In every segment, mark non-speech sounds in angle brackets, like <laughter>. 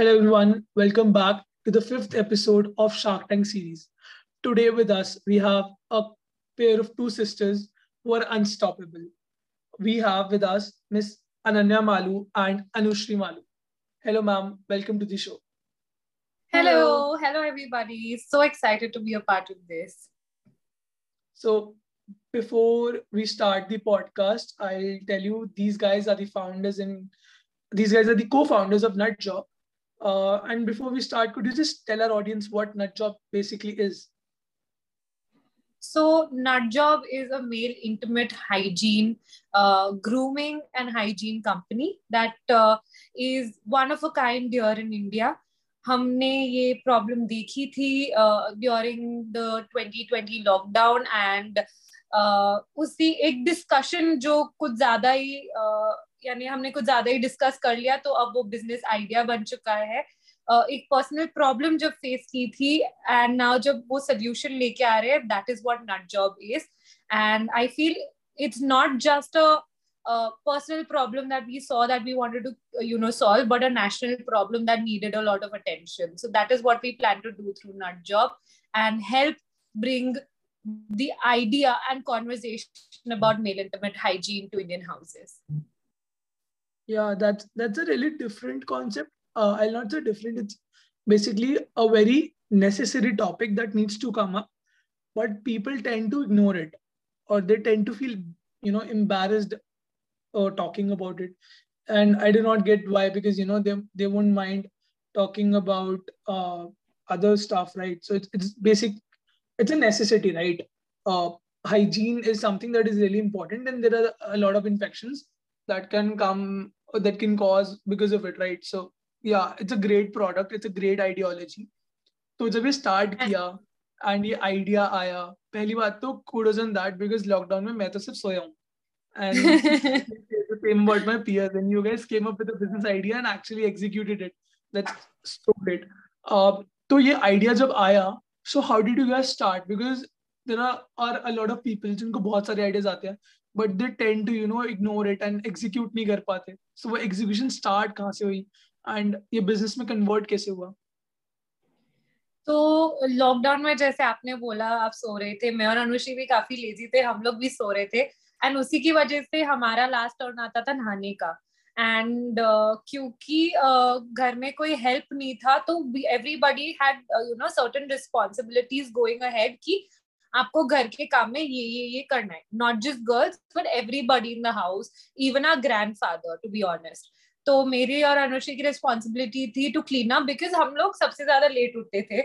Hello, everyone. Welcome back to the fifth episode of Shark Tank series. Today, with us, we have a pair of two sisters who are unstoppable. We have with us Miss Ananya Maloo and Anushree Maloo. Hello, ma'am. Welcome to the show. Hello, hello, everybody. So excited to be a part of this. So, before we start the podcast, I'll tell you these guys are the founders and these guys are the co-founders of NutJob. Uh, and before we start, could you just tell our audience what NutJob basically is? So, NutJob is a male intimate hygiene, uh, grooming and hygiene company that uh, is one of a kind here in India. हमने ये problem देखी थी during the 2020 lockdown and उसी एक discussion जो कुछ ज्यादा ही uh, यानी हमने कुछ ज़्यादा ही डिस्कस कर लिया तो अब वो बिज़नेस आइडिया बन चुका है। uh, एक पर्सनल प्रॉब्लम जब फेस की थी एंड नाउ जब वो सोल्यूशन लेके आ रहे हैं that is what Nutjob is and I feel it's not just a personal problem that we saw that we wanted to you know solve but a national problem that needed a lot of attention so that is what we plan to do through Nutjob and help bring the idea and conversation about male intimate hygiene to Indian houses. Yeah that's that's a really different concept. Uh, i'll not say different. It's basically a very necessary topic that needs to come up but people tend to ignore it or they tend to feel you know embarrassed uh, talking about it. And i do not get why because you know they, they won't mind talking about uh, other stuff right? So it's, it's basic it's a necessity right? Uh, hygiene is something that is really important and there are a lot of infections that can come that can cause because of it right so yeah it's a great product it's a great ideology तो जब ये start किया and ये idea आया पहली बात तो kudos on that because lockdown में मैं तो सिर्फ़ सोया हूँ and same about my peers and you guys came up with a business idea and actually executed it that's so great uh, तो ये आइडिया जब आया so how did you guys start because there are, are a lot of people जिनको बहुत सारे ideas आते हैं but they tend to you know ignore it and execute नहीं कर पाते। सो so, वो एग्जीक्यूशन स्टार्ट कहाँ से हुई? एंड ये बिज़नेस में कन्वर्ट कैसे हुआ? तो लॉकडाउन में जैसे आपने बोला आप सो रहे थे। मैं और अनुश्री भी काफ़ी लेजी थे हम लोग भी सो रहे थे। एंड उसी की वजह से हमारा लास्ट टर्न आता था नहाने का। एंड uh, क्योंकि uh, घर में कोई हेल्प नहीं था तो everybody had you know certain responsibilities going ahead कि आपको घर के काम में ये ये ये करना है। Not just girls but everybody in the house even our grandfather to be honest तो मेरी और अनुश्री की रिस्पॉन्सिबिलिटी थी टू क्लीन अप बिकॉज़ हम लोग सबसे ज़्यादा लेट उठते थे।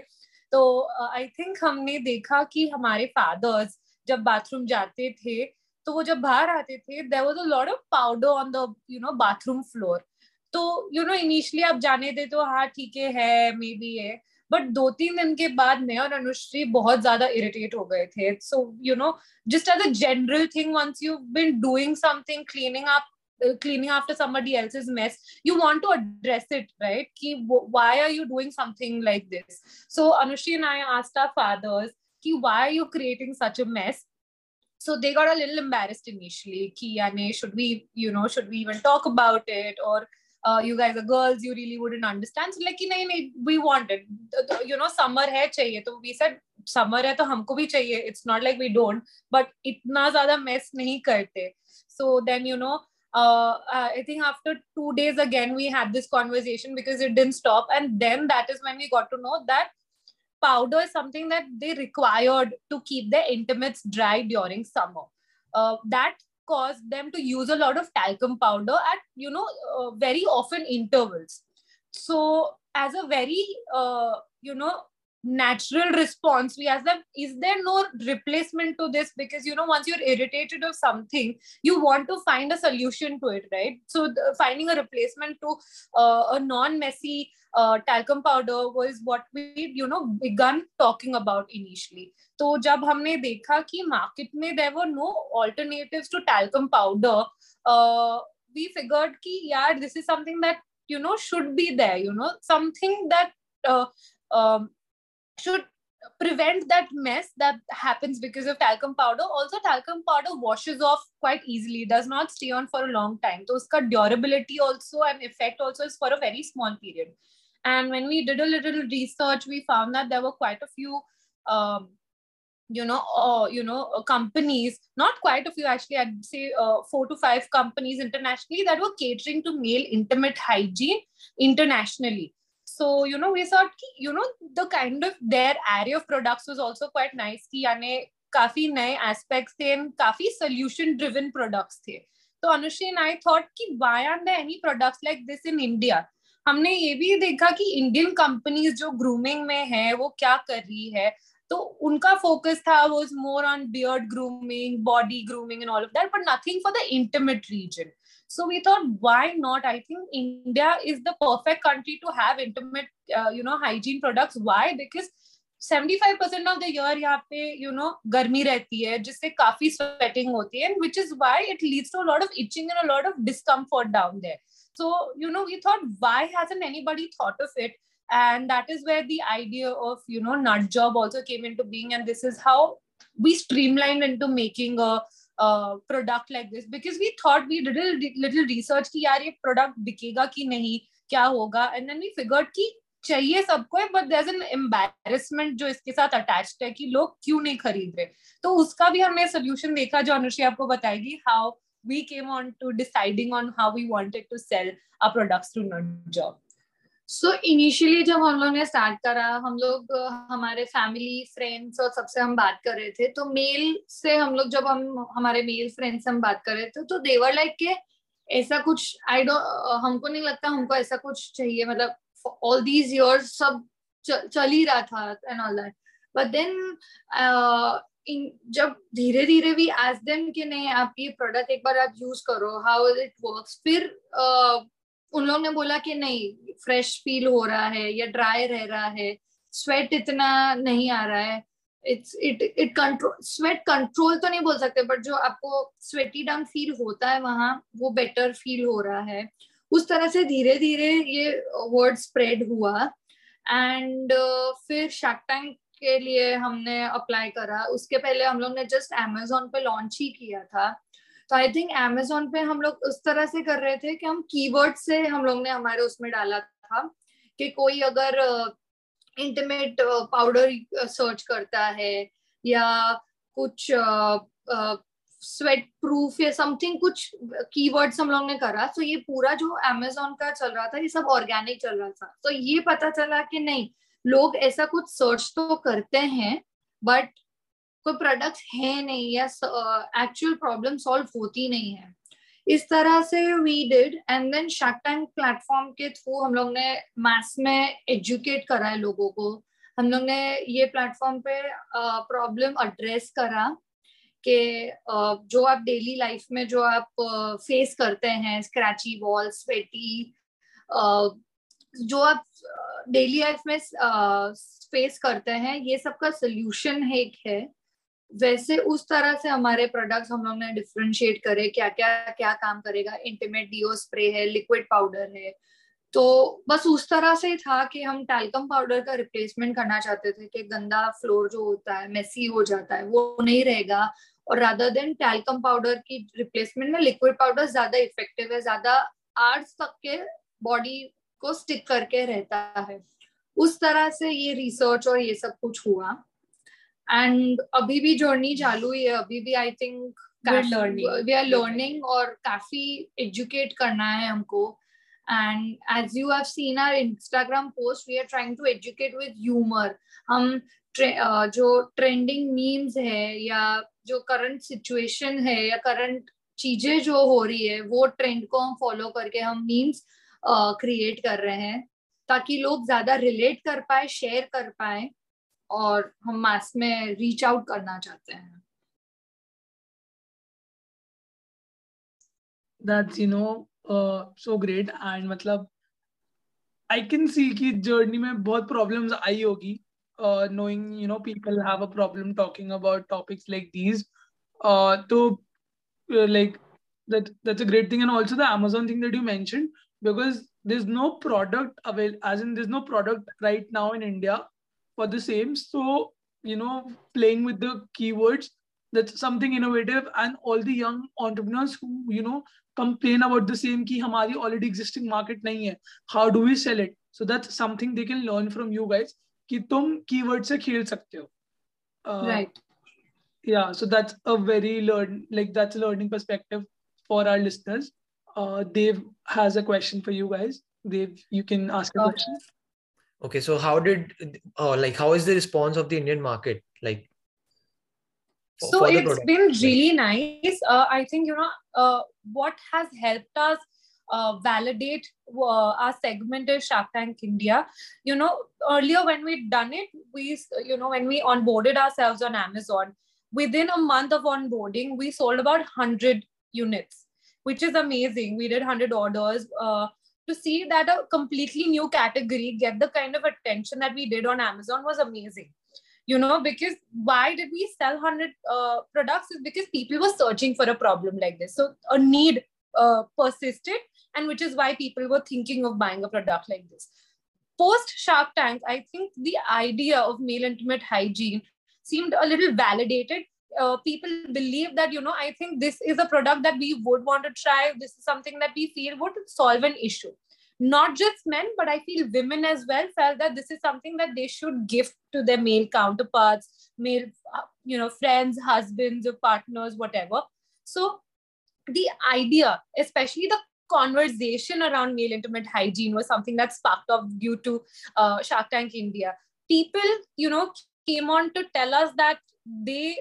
तो आई uh, थिंक हमने देखा कि हमारे फादर्स जब बाथरूम जाते थे तो वो जब बाहर आते थे there was a lot of powder on the you know bathroom floor तो यू नो इनिशियली आप जाने दे तो हाँ ठीक है मे बी है। बट दो तीन दिन के बाद मैं और अनुश्री बहुत ज़्यादा इरिटेट हो गए थे so you know just as a general thing once you been doing something cleaning up cleaning after somebody else's mess you want to address it right ki, why are you doing something like this so anushri and i asked our fathers ki, why are you creating such a mess so they got a little embarrassed initially ki, yani, should we you know should we even talk about it or uh, you guys are girls you really wouldn't understand. So like nahi, nahi, we wanted. You know summer hai chahiye. So we said summer hai to humko bhi chahiye. It's not like we don't. But itna zyada mess nahi karte. So then you know uh, uh, I think after two days again we had this conversation because it didn't stop, and then that is when we got to know that powder is something that they required to keep their intimates dry during summer. Uh, that caused them to use a lot of talcum powder at you know uh, very often intervals. So as a very uh, you know natural response we ask them is there no replacement to this because you know once you're irritated of something you want to find a solution to it right so the, finding a replacement to uh, a non-messy uh, talcum powder was what we you know begun talking about initially तो जब हमने देखा कि market में देर were no alternatives to talcum powder we figured कि यार this is something that you know should be there you know something that uh, um, should prevent that mess that happens because of talcum powder. Also talcum powder washes off quite easily. Does not stay on for a long time. So its durability also and effect also is for a very small period. And when we did a little research we found that there were quite a few um, you know uh, you know uh, companies not quite a few actually i'd say uh, four to five companies internationally that were catering to male intimate hygiene internationally so you know we thought ki, you know the kind of their array of products was also quite nice ki यानी काफ़ी नए aspects थे and काफ़ी solution driven products थे तो Anushree and I thought कि why aren't there any products like this in India हमने ये भी देखा कि इंडियन कंपनीज़ जो ग्रूमिंग में है वो क्या कर रही है तो उनका फोकस था was more on beard grooming body grooming and all of that but nothing for the intimate region so we thought why not i think india is the perfect country to have intimate uh, you know hygiene products why because 75% of the year यहाँ पे you know गर्मी रहती है जिससे काफी sweating होती है and which is why it leads to a lot of itching and a lot of discomfort down there so you know we thought why hasn't anybody thought of it and that is where the idea of you know nut job also came into being and this is how we streamlined into making a, product like this because we thought we little research की यार ये product बिकेगा कि नहीं, क्या होगा? And then we figure की चाहिए सबको बट देर एन एम्बेरसमेंट जो इसके साथ अटैच है कि लोग क्यों नहीं खरीद रहे। तो उसका भी हमने सोल्यूशन देखा जो अनुश्री आपको बताएगी how we came on to deciding on how we wanted to sell our product to Nutjob so initially जब हम लोग ने स्टार्ट करा हम लोग हमारे फैमिली फ्रेंड्स और सबसे हम बात कर रहे थे तो मेल से हम लोग जब हम हमारे मेल फ्रेंड्स से हम बात कर रहे थे तो देवर लाइक के ऐसा कुछ आई डो हमको नहीं लगता हमको ऐसा कुछ चाहिए मतलब ऑल दीज इयर्स सब चल ही रहा था and all that but then जब धीरे धीरे भी एज देम कि नहीं आप ये प्रोडक्ट एक बार आप यूज़ करो हाउ इट वर्क फिर uh, उन लोग ने बोला कि नहीं फ्रेश फील हो रहा है या ड्राई रह रहा है स्वेट इतना नहीं आ रहा है it's it it control sweat control तो नहीं बोल सकते बट जो आपको स्वेटी डाउन फील होता है वहाँ वो बेटर फील हो रहा है। उस तरह से धीरे धीरे ये वर्ड स्प्रेड हुआ एंड uh, फिर शार्क टैंक के लिए हमने अप्लाई करा। उसके पहले हम लोग ने जस्ट अमेजोन पे लॉन्च ही किया था। तो आई थिंक एमेजोन पे हम लोग उस तरह से कर रहे थे कि हम कीवर्ड से हम लोग ने हमारे उसमें डाला था कि कोई अगर इंटीमेट पाउडर सर्च करता है या कुछ स्वेट प्रूफ या समथिंग कुछ कीवर्ड्स हम लोग ने करा। तो ये पूरा जो अमेजोन का चल रहा था, ये सब ऑर्गेनिक चल रहा था। तो ये पता चला कि नहीं, लोग ऐसा कुछ सर्च तो करते हैं बट कोई प्रोडक्ट है नहीं या एक्चुअल प्रॉब्लम सॉल्व होती नहीं है। इस तरह से we did and then shark tank platform के थ्रू हम लोग ने मैथ्स में एजुकेट करा है लोगों को। हम लोग ने ये प्लेटफॉर्म पे प्रॉब्लम uh, एड्रेस करा कि uh, जो आप डेली लाइफ में जो आप फेस uh, करते हैं स्क्रैची वॉल स्वेटी जो आप डेली लाइफ में फेस करते हैं ये सब का सोल्यूशन एक है। वैसे उस तरह से हमारे प्रोडक्ट्स हम लोग ने डिफ्रेंशिएट करे क्या क्या क्या काम करेगा? इंटीमेट डीओ स्प्रे है लिक्विड पाउडर है। तो बस उस तरह से था कि हम टैल्कम पाउडर का रिप्लेसमेंट करना चाहते थे कि गंदा फ्लोर जो होता है मेसी हो जाता है, वो नहीं रहेगा। और रादर देन टैल्कम पाउडर की रिप्लेसमेंट में लिक्विड पाउडर ज़्यादा इफ़ेक्टिव है, ज़्यादा आर्ट्स तक के बॉडी को स्टिक करके रहता है। उस तरह से ये रिसर्च और ये सब कुछ हुआ। एंड अभी भी जर्नी चालू ही है अभी भी I think we are learning और काफ़ी एजुकेट करना है हमको। And as you have seen our Instagram post we are trying to educate with humour हम जो ट्रेंडिंग मीम्स है या जो करंट सिचुएशन है या करंट चीज़ें जो हो रही है वो ट्रेंड को हम फॉलो करके हम मीम्स क्रिएट कर रहे हैं। ताकि लोग ज़्यादा रिलेट कर पाए शेयर कर पाए। और हम मास में रीच आउट करना चाहते हैं you know uh, so great and मतलब I can see कि journey में बहुत problems आई होगी uh, you know people have a problem talking about topics like these uh, तो uh, like that that's a great thing and also the Amazon thing that you mentioned because there's no product available as in there's no product right now in India for the same. So, you know, playing with the keywords, that's something innovative. And all the young entrepreneurs who, you know, complain about the same key, Hamari already existing market nahi hai. How do we sell it? So that's something they can learn from you guys. Ki tum keyword se khel sakte ho. Uh, right. Yeah. So that's a very learn like that's a learning perspective for our listeners. Uh, Dave has a question for you guys. Dave, you can ask a uh, question. Okay, so how did uh, like how is the response of the Indian market like? for- so for it's been really nice. Uh, i think you know uh, what has helped us uh, validate uh, our segment is shark tank india. You know earlier when we'd done it we you know when we onboarded ourselves on amazon within a month of onboarding we sold about 100 units which is amazing. We did 100 orders uh, to see that a completely new category get the kind of attention that we did on amazon was amazing. You know because why did we sell 100 uh, products is because people were searching for a problem like this. So a need uh, persisted and which is why people were thinking of buying a product like this. Post shark tank i think the idea of male intimate hygiene seemed a little validated uh, people believe that you know i think this is a product that we would want to try. This is something that we feel would solve an issue. Not just men but i feel women as well felt that this is something that they should give to their male counterparts male uh, you know friends husbands or partners whatever. So the idea especially the conversation around male intimate hygiene was something that sparked off due to uh, shark tank india. People you know came on to tell us that they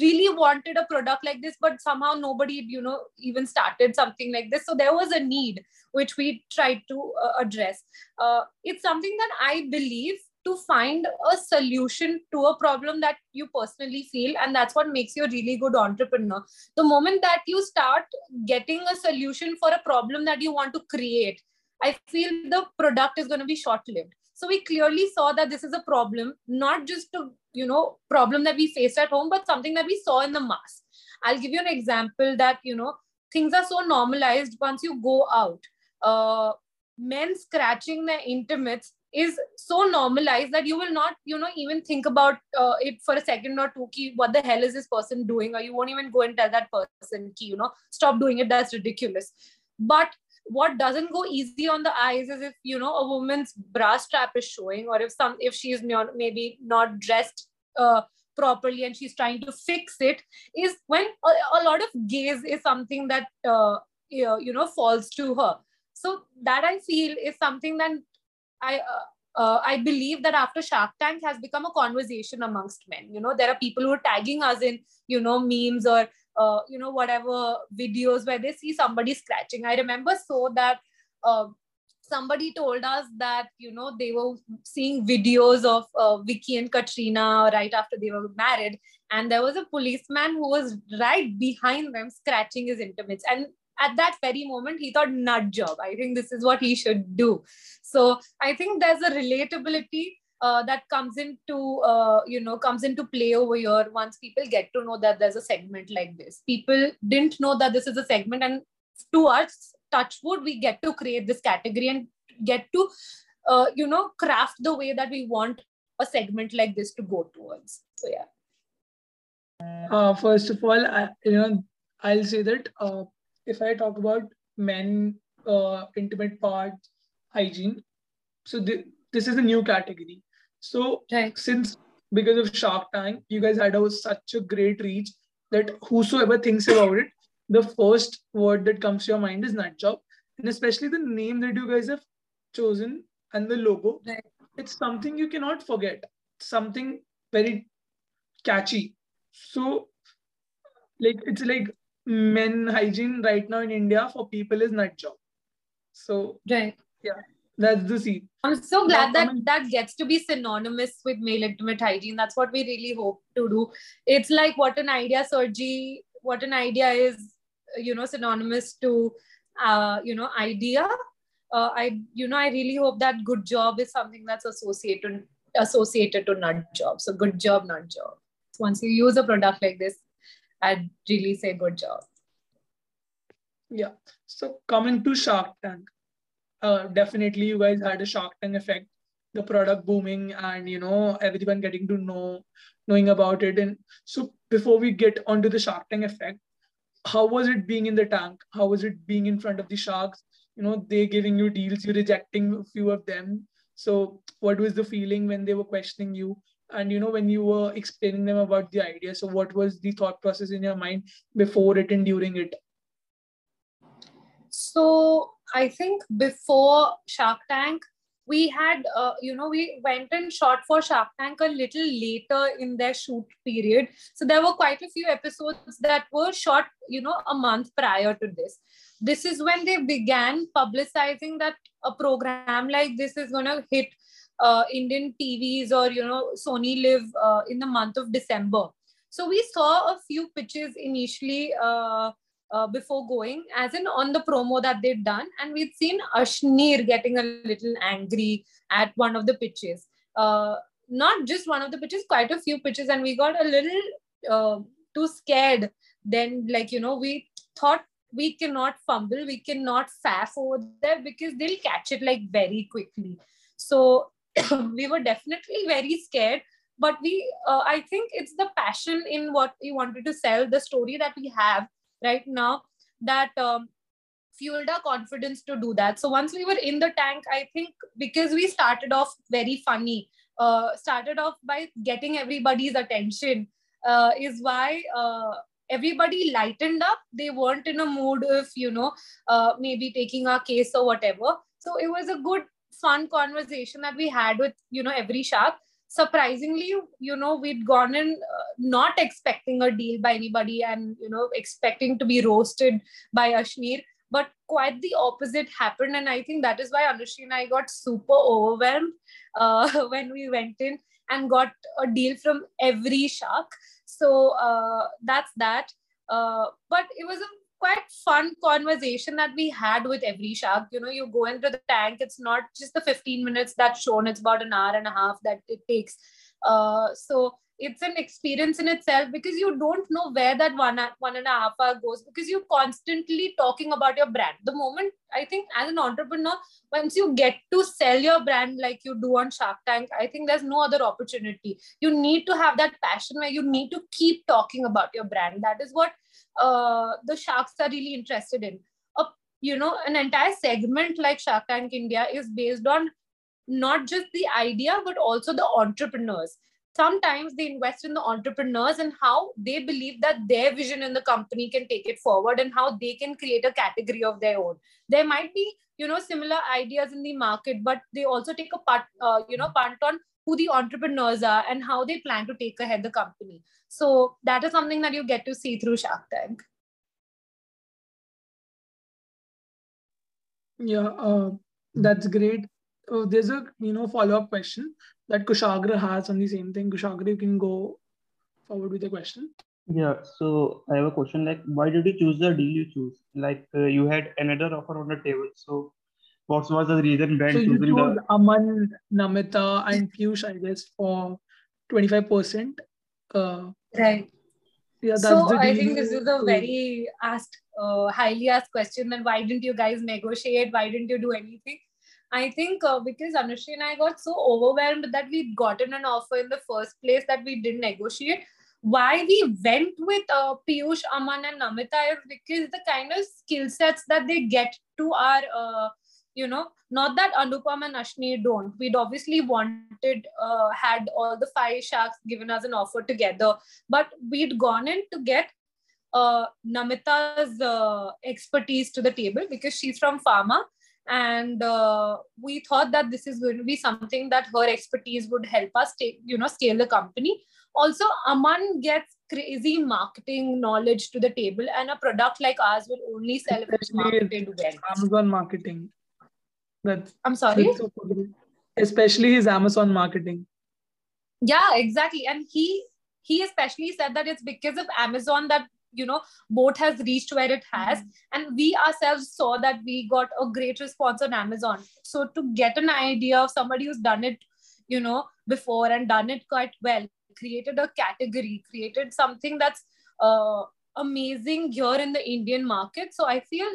really wanted a product like this but somehow nobody you know even started something like this. So there was a need which we tried to uh, address. Uh, it's something that i believe to find a solution to a problem that you personally feel and that's what makes you a really good entrepreneur. The moment that you start getting a solution for a problem that you want to create i feel the product is going to be short lived so we clearly saw that this is a problem not just a you know problem that we faced at home but something that we saw in the mass. I'll give you an example that you know things are so normalized once you go out. Uh, men scratching their intimates is so normalized that you will not you know even think about uh, it for a second or two key what the hell is this person doing? Or you won't even go and tell that person key you know stop doing it that's ridiculous. But what doesn't go easy on the eyes is if you know a woman's bra strap is showing or if some if she's not maybe not dressed uh, properly and she's trying to fix it is when a, a lot of gaze is something that uh, you know falls to her so that i feel is something that i uh, uh, I believe that after Shark Tank has become a conversation amongst men. You know, there are people who are tagging us in, you know, memes or, uh, you know, whatever videos where they see somebody scratching. I remember so that uh, somebody told us that, you know, they were seeing videos of uh, Vicky and Katrina right after they were married. And there was a policeman who was right behind them scratching his intimates. And at that very moment he thought nut job i think this is what he should do so i think there's a relatability uh, that comes into uh, you know comes into play over here once people get to know that there's a segment like this. People didn't know that this is a segment and to us touchwood we get to create this category and get to uh, you know craft the way that we want a segment like this to go towards. So yeah. Uh, first of all I, you know i'll say that uh, if I talk about men uh, intimate parts hygiene, so th- this is a new category. So right. since because of Shark Tank, you guys had a, such a great reach that whosoever thinks about it, the first word that comes to your mind is nut job, and especially the name that you guys have chosen and the logo. Right. It's something you cannot forget. Something very catchy. So, like it's like men hygiene right now in India for people is nut job. So right. yeah, that's the scene. I'm so glad that that gets to be synonymous with male intimate hygiene. That's what we really hope to do. It's like what an idea, Sirji, what an idea is, you know, synonymous to, uh, you know, idea. Uh, I, you know, I really hope that good job is something that's associated associated to nut job. So good job, nut job. Once you use a product like this, I'd really say good job. Yeah. So coming to Shark Tank, uh, definitely you guys had a Shark Tank effect. The product booming and you know everyone getting to know, knowing about it. And so before we get onto the Shark Tank effect, how was it being in the tank? How was it being in front of the sharks? you know they giving you deals you rejecting a few of them so what was the feeling when they were questioning you and you know when you were explaining them about the idea so what was the thought process in your mind before it and during it so i think before shark tank we had uh, you know we went and shot for shark tank a little later in their shoot period. So there were quite a few episodes that were shot you know a month prior to this. This is when they began publicizing that a program like this is going to hit uh, indian tvs or you know sony liv uh, in the month of december. So we saw a few pitches initially uh, uh, before going, as in on the promo that they'd done. And we'd seen Ashneer getting a little angry at one of the pitches. Uh, not just one of the pitches, quite a few pitches. And we got a little uh, too scared. Then, like, you know, we thought we cannot fumble, we cannot faff over there because they'll catch it like very quickly. So <coughs> we were definitely very scared but we uh, i think it's the passion in what we wanted to sell the story that we have right now that um, fueled our confidence to do that. So once we were in the tank, I think because we started off very funny, uh, started off by getting everybody's attention, uh, is why uh, everybody lightened up. They weren't in a mood of, you know, uh, maybe taking our case or whatever. So it was a good, fun conversation that we had with, you know, every shark surprisingly you know we'd gone in uh, not expecting a deal by anybody and you know expecting to be roasted by ashneer but quite the opposite happened. And i think that is why anushree and i got super overwhelmed <laughs> uh, when we went in and got a deal from every shark. So uh, that's that. Uh, but it was a quite fun conversation that we had with every shark. You know, you go into the tank, it's not just the 15 minutes that's shown, it's about an hour and a half that it takes. Uh, so it's an experience in itself because you don't know where that one one and a half hour goes because you're constantly talking about your brand. The moment I think as an entrepreneur, once you get to sell your brand like you do on Shark Tank, I think there's no other opportunity. You need to have that passion where you need to keep talking about your brand. That is what uh, the sharks are really interested in. A, you know, an entire segment like Shark Tank India is based on not just the idea, but also the entrepreneurs. Sometimes they invest in the entrepreneurs and how they believe that their vision in the company can take it forward and how they can create a category of their own. There might be, you know, similar ideas in the market, but they also take a part, uh, you know, punt on who the entrepreneurs are and how they plan to take ahead the company. So that is something that you get to see through Shark Tank. Yeah, uh, that's great. Oh, there's a you know follow up question that Kushagra has on the same thing. Kushagra, you can go forward with the question. Yeah, so I have a question like, why did you choose the deal you choose? Like, uh, you had another offer on the table. So, what was the reason behind so choosing the Aman, Namita, and Piyush, I guess, for 25%? Uh, right. Yeah, so I think this is a very asked, uh, highly asked question. Then why didn't you guys negotiate? Why didn't you do anything? I think uh, because Anushree and I got so overwhelmed that we'd gotten an offer in the first place that we didn't negotiate. Why we went with uh, Piyush, Aman, and Namita is because the kind of skill sets that they get to our uh, you know not that anupam and ashneer don't. We'd obviously wanted uh, had all the five sharks given us an offer together but we'd gone in to get uh, namita's uh, expertise to the table because she's from pharma and uh, we thought that this is going to be something that her expertise would help us take you know scale the company. Also aman gets crazy marketing knowledge to the table and a product like ours will only sell if it's marketed well amazon marketing that's I'm sorry. So especially his Amazon marketing. Yeah, exactly. And he he especially said that it's because of Amazon that you know boAt has reached where it has mm-hmm. and we ourselves saw that we got a great response on amazon so to get an idea of somebody who's done it you know before and done it quite well created a category created something that's uh, amazing here in the indian market so i feel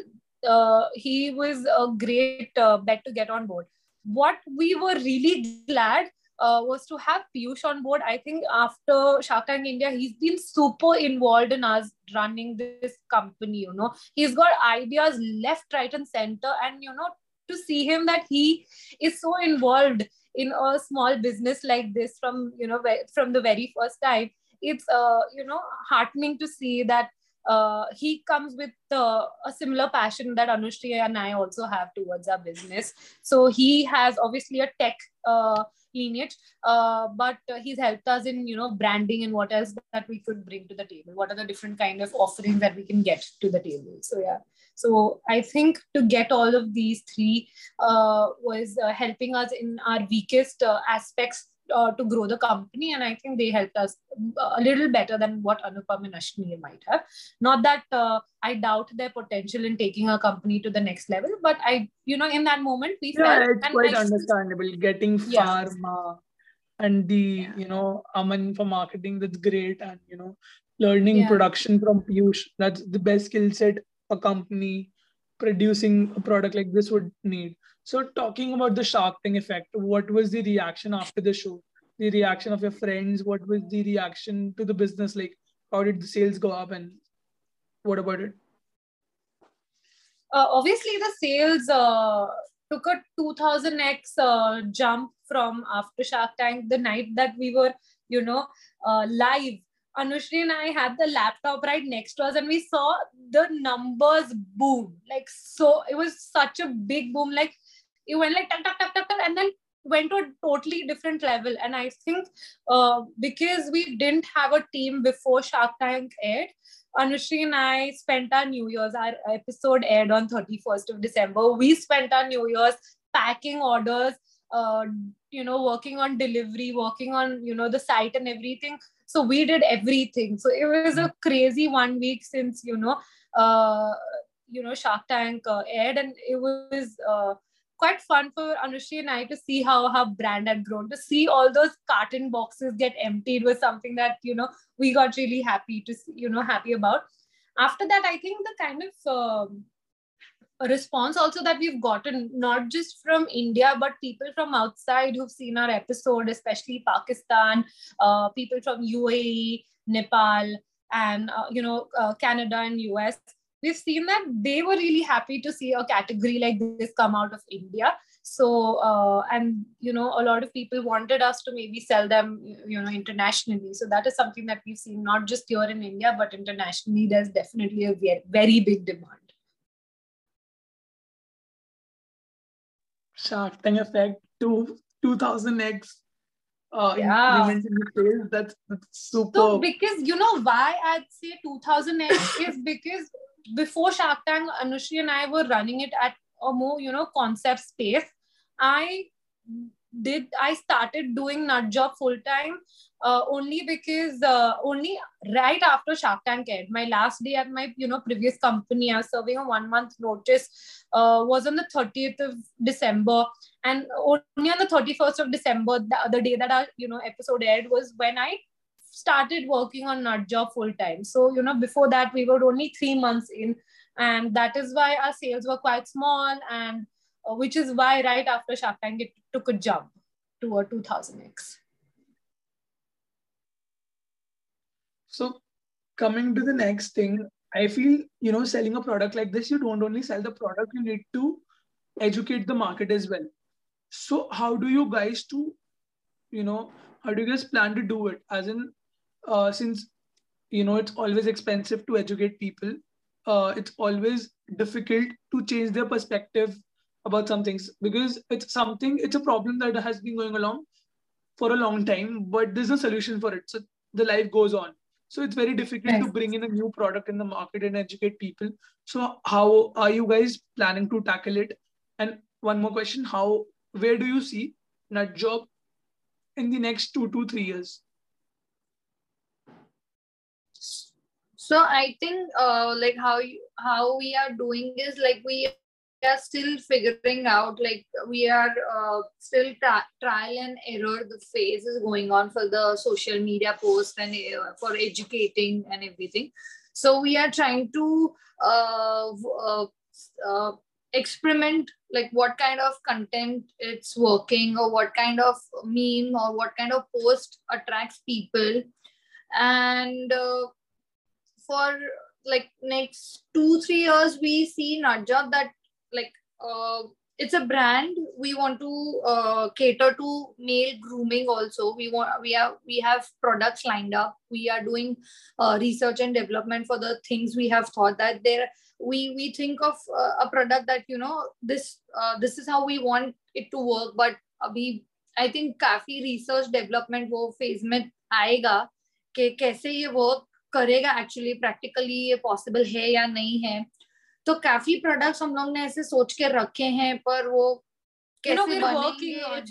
uh, he was a great uh, bet to get on board. What we were really glad uh, was to have Piyush on board. I think after Shark Tank India, he's been super involved in us running this company. You know, he's got ideas left, right, and center, and you know, to see him that he is so involved in a small business like this from you know from the very first time it's uh, you know heartening to see that uh, he comes with uh, a similar passion that Anushree and I also have towards our business. So he has obviously a tech uh, lineage, uh, but he's helped us in you know branding and what else that we could bring to the table. What are the different kind of offerings that we can get to the table? So yeah. So I think to get all of these three uh, was uh, helping us in our weakest aspects uh, to grow the company. And I think they helped us a little better than what Anupam and Ashneer might have. Not that uh, I doubt their potential in taking a company to the next level, but I, you know, in that moment, we yeah, felt. it's quite I, understandable. Getting Yeah. pharma and the, you know, Aman for marketing, that's great. And, you know, learning Yeah. production from Piyush, that's the best skill set a company producing a product like this would need. So, talking about the Shark Tank effect, what was the reaction after the show? The reaction of your friends? What was the reaction to the business? Like, how did the sales go up? And what about it? uh, obviously the sales uh, took a 2000x uh, jump from after Shark Tank the night that we were, you know, uh, live. Anushree and I had the laptop right next to us, and we saw the numbers boom. Like so, it was such a big boom. Like went like tuck, tuck, tuck, tuck, and then went to a totally different level. And I think uh, because we didn't have a team before Shark Tank aired, Anushree and I spent our New Year's. Our episode aired on 31st of December. We spent our New Year's packing orders, uh, you know, working on delivery, working on, you know, the site and everything. So we did everything. So it was a crazy one week since, you know, uh, you know, Shark Tank uh, aired, and it was uh, quite fun for Anushree and I to see how her brand had grown. To see all those carton boxes get emptied was something that you know we got really happy to you know happy about. After that, I think the kind of um, response also that we've gotten not just from India but people from outside who've seen our episode, especially Pakistan, uh, people from UAE, Nepal, and uh, you know uh, Canada and US we've seen that they were really happy to see a category like this come out of India. So, uh, and you know, a lot of people wanted us to maybe sell them, you know, internationally. So that is something that we've seen not just here in India, but internationally. There's definitely a very, very big demand. Shark Tank effect to 2000x. Uh, Yeah. in. That's, that's super. So because you know why I'd say 2000x is because before Shark Tank, Anushree and I were running it at a more you know concept space. I did I started doing Nut Job full time uh, only because uh, only right after Shark Tank aired. My last day at my you know previous company, I was serving a one month notice. Uh, was on the 30th of December, and only on the 31st of December, the, the day that our you know episode aired was when I started working on Nut Job full time. So you know before that we were only three months in, and that is why our sales were quite small and uh, which is why right after Shark Tank it took a jump to a 2000x. So coming to the next thing, I feel you know selling a product like this, you don't only sell the product, you need to educate the market as well. So how do you guys to, you know, how do you guys plan to do it? As in, uh, since you know it's always expensive to educate people, uh, it's always difficult to change their perspective about some things because it's something, it's a problem that has been going along for a long time, but there's no solution for it. So the life goes on. So it's very difficult to bring in a new product in the market and educate people. So how are you guys planning to tackle it? And one more question: How, where do you see Nut Job in the next two to three years? So I think uh, like how you, how we are doing is like we are still figuring out like we are uh, still tra- trial and error the phase is going on for the social media post and uh, for educating and everything. So we are trying to uh, uh, uh, experiment like what kind of content it's working or what kind of meme or what kind of post attracts people and uh, for like next two three years we see nut job that like uh, it's a brand we want to uh, cater to male grooming also. We want we have we have products lined up. We are doing uh, research and development for the things we have thought that there we we think of uh, a product that you know this uh, this is how we want it to work. But we I think kafi research development वो phase में आएगा कि कैसे ये work करेगा actually practically ये possible है या नहीं है। तो काफ़ी प्रोडक्ट्स हम लोग ने ऐसे सोच के रखे हैं पर वो कैसे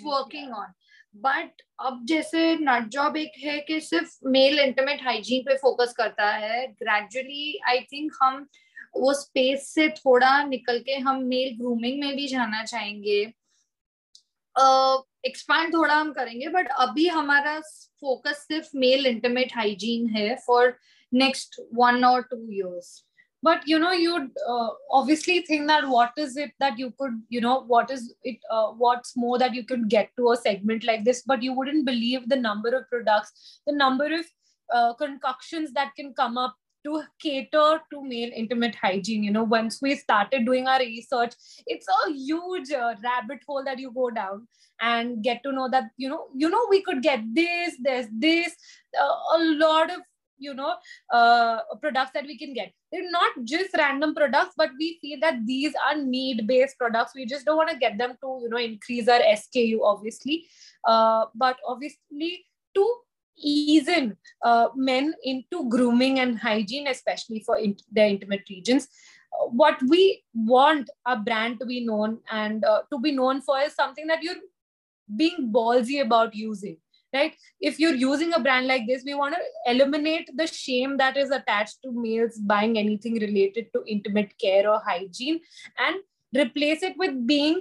वर्किंग ऑन बट अब जैसे नट जॉब एक है कि सिर्फ़ मेल इंटरमेट हाइजीन पे फोकस करता है ग्रेजुअली आई थिंक हम वो स्पेस से थोड़ा निकल के हम मेल ग्रूमिंग में भी जाना चाहेंगे। एक्सपांड uh, थोड़ा हम करेंगे बट अभी हमारा फोकस सिर्फ़ मेल इंटरमेट हाइजीन है फॉर नेक्स्ट वन और two years but you know you'd uh, obviously think that what is it that you could you know what is it uh, what's more that you could get to a segment like this but you wouldn't believe the number of products the number of uh, concoctions that can come up to cater to male intimate hygiene you know once we started doing our research it's a huge uh, rabbit hole that you go down and get to know that you know you know we could get this there's this uh, a lot of you know uh, products that we can get. They're not just random products but we feel that these are need based products. We just don't want to get them to you know increase our sku obviously. Uh, but obviously to ease in uh, men into grooming and hygiene, especially for in- their intimate regions. Uh, what we want a brand to be known and uh, to be known for is something that you're being ballsy about using right if you're using a brand like this we want to eliminate the shame that is attached to males buying anything related to intimate care or hygiene and replace it with being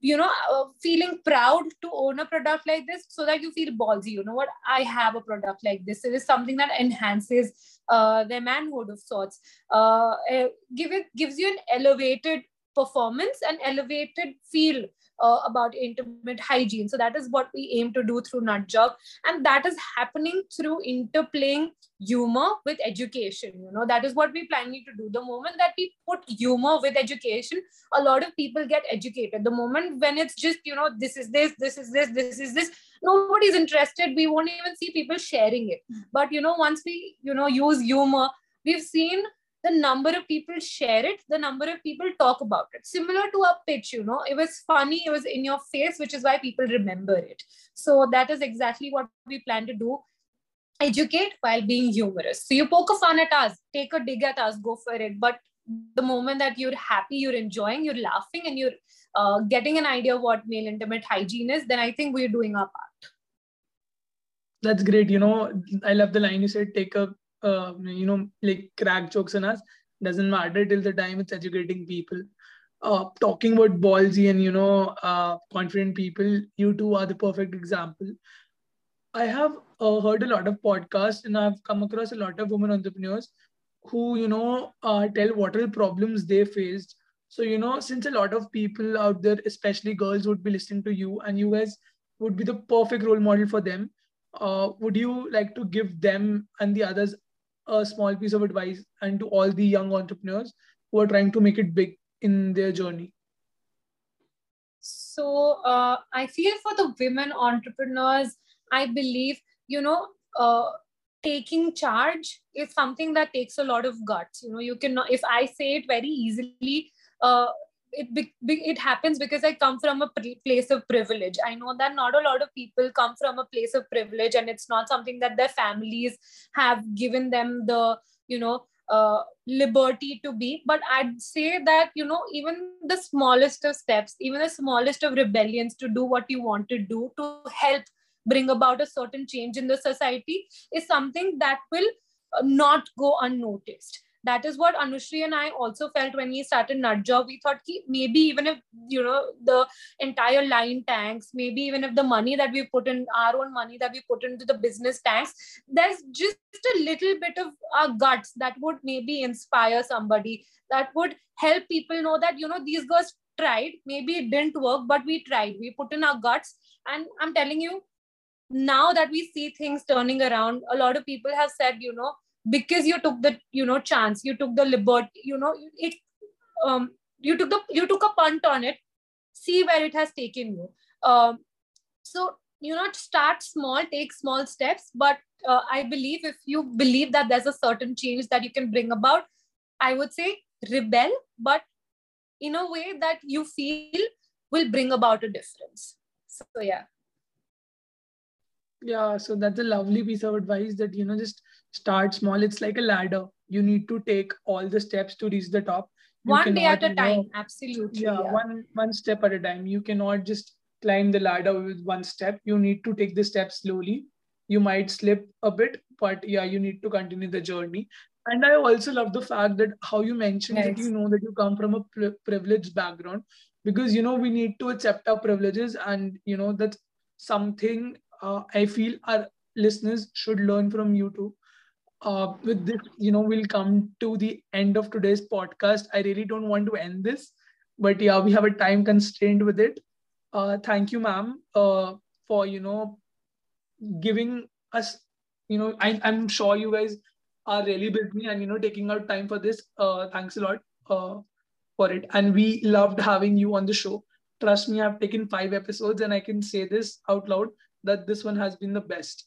you know uh, feeling proud to own a product like this so that you feel ballsy. You know what? I have a product like this. It is something that enhances uh, their manhood of sorts. Uh, uh give it gives you an elevated performance and elevated feel uh, about intimate hygiene. So that is what we aim to do through Nutjob, and that is happening through interplaying humor with education. You know that is what we're planning to do. The moment that we put humor with education, a lot of people get educated. The moment when it's just you know this is this, this is this, this is this, nobody's interested. We won't even see people sharing it. But you know once we you know use humor, we've seen the number of people share it, the number of people talk about it. Similar to a pitch, you know, it was funny, it was in your face, which is why people remember it. So that is exactly what we plan to do. Educate while being humorous. So you poke a fun at us, take a dig at us, go for it. But the moment that you're happy, you're enjoying, you're laughing, and you're uh, getting an idea of what male intimate hygiene is, then I think we're doing our part. That's great. You know, I love the line you said, take a uh, you know, like crack jokes on us. Doesn't matter till the time it's educating people. Uh, talking about ballsy and you know uh, confident people, you two are the perfect example. I have uh, heard a lot of podcasts and I've come across a lot of women entrepreneurs who you know uh, tell what are the problems they faced. So you know, since a lot of people out there, especially girls, would be listening to you, and you guys would be the perfect role model for them. Uh, would you like to give them and the others a small piece of advice and to all the young entrepreneurs who are trying to make it big in their journey? So uh, I feel for the women entrepreneurs, I believe, you know, uh, taking charge is something that takes a lot of guts. You know, you can, if I say it very easily, uh, it it happens because I come from a place of privilege. I know that not a lot of people come from a place of privilege, and it's not something that their families have given them the you know uh, liberty to be. But I'd say that you know even the smallest of steps, even the smallest of rebellions to do what you want to do to help bring about a certain change in the society is something that will uh, not go unnoticed that is what anushree and i also felt when we started nutjob we thought maybe even if you know the entire line tanks maybe even if the money that we put in our own money that we put into the business tanks there's just a little bit of our guts that would maybe inspire somebody that would help people know that you know these girls tried. Maybe it didn't work but we tried. We put in our guts. And i'm telling you now that we see things turning around a lot of people have said you know because you took the you know chance you took the liberty you know it um you took the you took a punt on it see where it has taken you. Um so you know start small take small steps but uh, i believe if you believe that there's a certain change that you can bring about i would say rebel but in a way that you feel will bring about a difference. So yeah. Yeah so that's a lovely piece of advice that you know just start small it's like a ladder. You need to take all the steps to reach the top. You one day at a time know, absolutely yeah, yeah, one one step at a time. You cannot just climb the ladder with one step. You need to take the steps slowly. You might slip a bit but yeah you need to continue the journey. And i also love the fact that how you mentioned yes. that you know that you come from a pri- privileged background because you know we need to accept our privileges and you know that's something uh, i feel our listeners should learn from you too uh, with this you know we'll come to the end of today's podcast i really don't want to end this but yeah we have a time constraint with it uh, thank you ma'am uh, for you know giving us you know I, i'm sure you guys are really busy and you know taking out time for this. Uh, thanks a lot uh, for it, and we loved having you on the show. Trust me, I've taken five episodes, and I can say this out loud that this one has been the best.